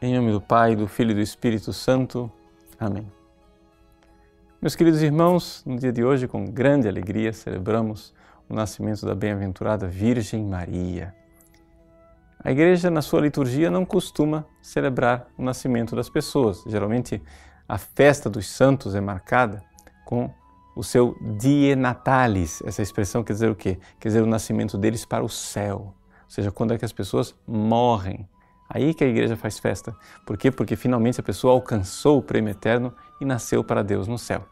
Em nome do Pai, do Filho e do Espírito Santo. Amém. Meus queridos irmãos, no dia de hoje, com grande alegria, celebramos o nascimento da bem-aventurada Virgem Maria. A igreja, na sua liturgia, não costuma celebrar o nascimento das pessoas. Geralmente, a festa dos santos é marcada com o seu die natalis. Essa expressão quer dizer o quê? Quer dizer o nascimento deles para o céu. Ou seja, quando é que as pessoas morrem. Aí que a igreja faz festa. Por quê? Porque finalmente a pessoa alcançou o prêmio eterno e nasceu para Deus no céu.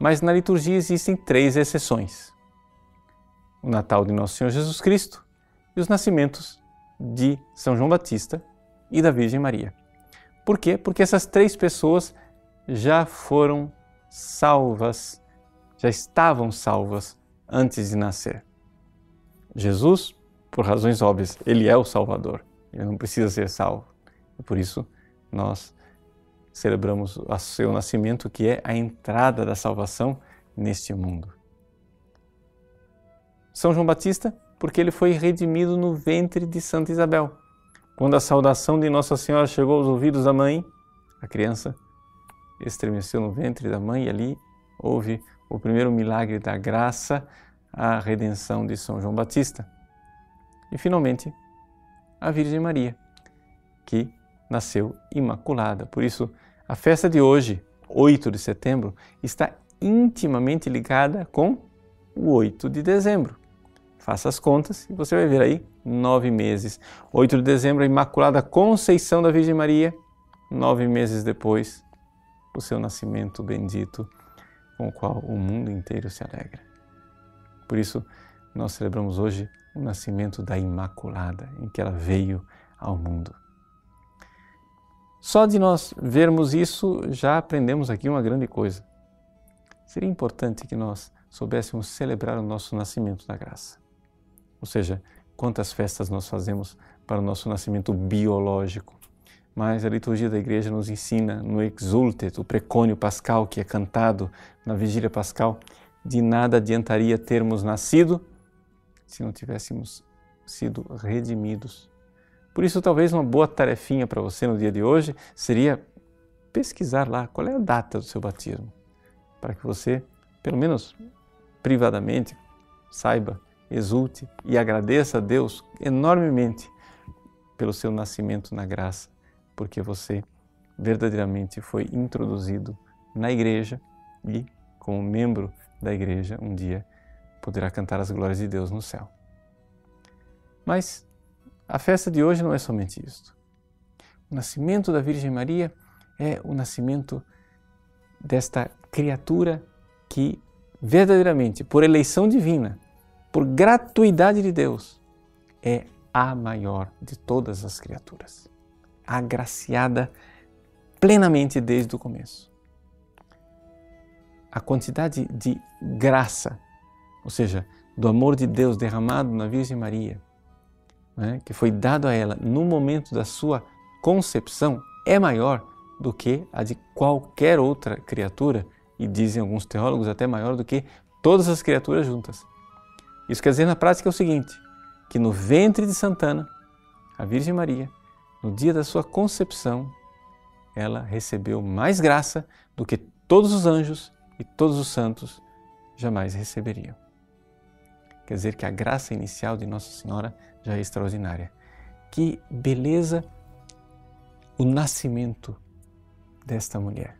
Mas na liturgia existem três exceções: o Natal de Nosso Senhor Jesus Cristo e os nascimentos de São João Batista e da Virgem Maria. Por quê? Porque essas três pessoas já foram salvas, já estavam salvas antes de nascer. Jesus, por razões óbvias, ele é o Salvador. Ele não precisa ser salvo. Por isso nós celebramos o seu nascimento, que é a entrada da salvação neste mundo. São João Batista, porque ele foi redimido no ventre de Santa Isabel. Quando a saudação de Nossa Senhora chegou aos ouvidos da mãe, a criança estremeceu no ventre da mãe e ali houve o primeiro milagre da graça, a redenção de São João Batista. E finalmente, a Virgem Maria, que nasceu imaculada. Por isso, a festa de hoje, 8 de setembro, está intimamente ligada com o 8 de dezembro. Faça as contas e você vai ver aí nove meses. 8 de dezembro, a Imaculada Conceição da Virgem Maria. Nove meses depois, o seu nascimento bendito, com o qual o mundo inteiro se alegra. Por isso, nós celebramos hoje o nascimento da Imaculada, em que ela veio ao mundo. Só de nós vermos isso, já aprendemos aqui uma grande coisa. Seria importante que nós soubéssemos celebrar o nosso nascimento da graça. Ou seja, quantas festas nós fazemos para o nosso nascimento biológico. Mas a liturgia da igreja nos ensina no Exultet, o precônio pascal que é cantado na vigília pascal, de nada adiantaria termos nascido se não tivéssemos sido redimidos. Por isso, talvez uma boa tarefinha para você no dia de hoje seria pesquisar lá qual é a data do seu batismo, para que você, pelo menos privadamente, saiba, exulte e agradeça a Deus enormemente pelo seu nascimento na graça, porque você verdadeiramente foi introduzido na igreja e, como membro da igreja, um dia poderá cantar as glórias de Deus no céu. Mas a festa de hoje não é somente isto. O nascimento da Virgem Maria é o nascimento desta criatura que verdadeiramente, por eleição divina, por gratuidade de Deus, é a maior de todas as criaturas, agraciada plenamente desde o começo. A quantidade de graça ou seja, do amor de Deus derramado na Virgem Maria, né, que foi dado a ela no momento da sua concepção, é maior do que a de qualquer outra criatura, e dizem alguns teólogos até maior do que todas as criaturas juntas. Isso quer dizer na prática é o seguinte: que no ventre de Santana, a Virgem Maria, no dia da sua concepção, ela recebeu mais graça do que todos os anjos e todos os santos jamais receberiam. Quer dizer que a graça inicial de Nossa Senhora já é extraordinária. Que beleza o nascimento desta mulher.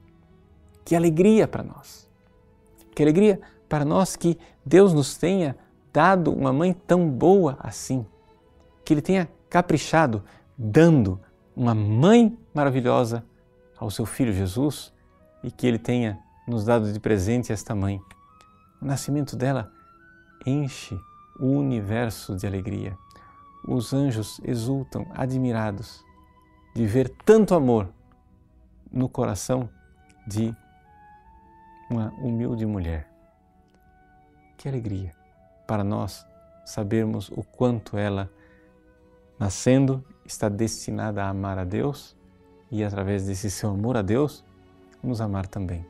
Que alegria para nós. Que alegria para nós que Deus nos tenha dado uma mãe tão boa assim. Que Ele tenha caprichado dando uma mãe maravilhosa ao seu filho Jesus e que Ele tenha nos dado de presente esta mãe. O nascimento dela enche o universo de alegria. Os anjos exultam, admirados de ver tanto amor no coração de uma humilde mulher. Que alegria para nós sabermos o quanto ela, nascendo, está destinada a amar a Deus e, através desse seu amor a Deus, nos amar também.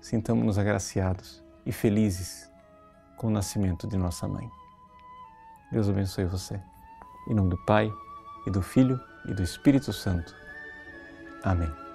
Sintamos-nos agraciados e felizes com o nascimento de nossa mãe. Deus abençoe você. Em nome do Pai, e do Filho, e do Espírito Santo. Amém.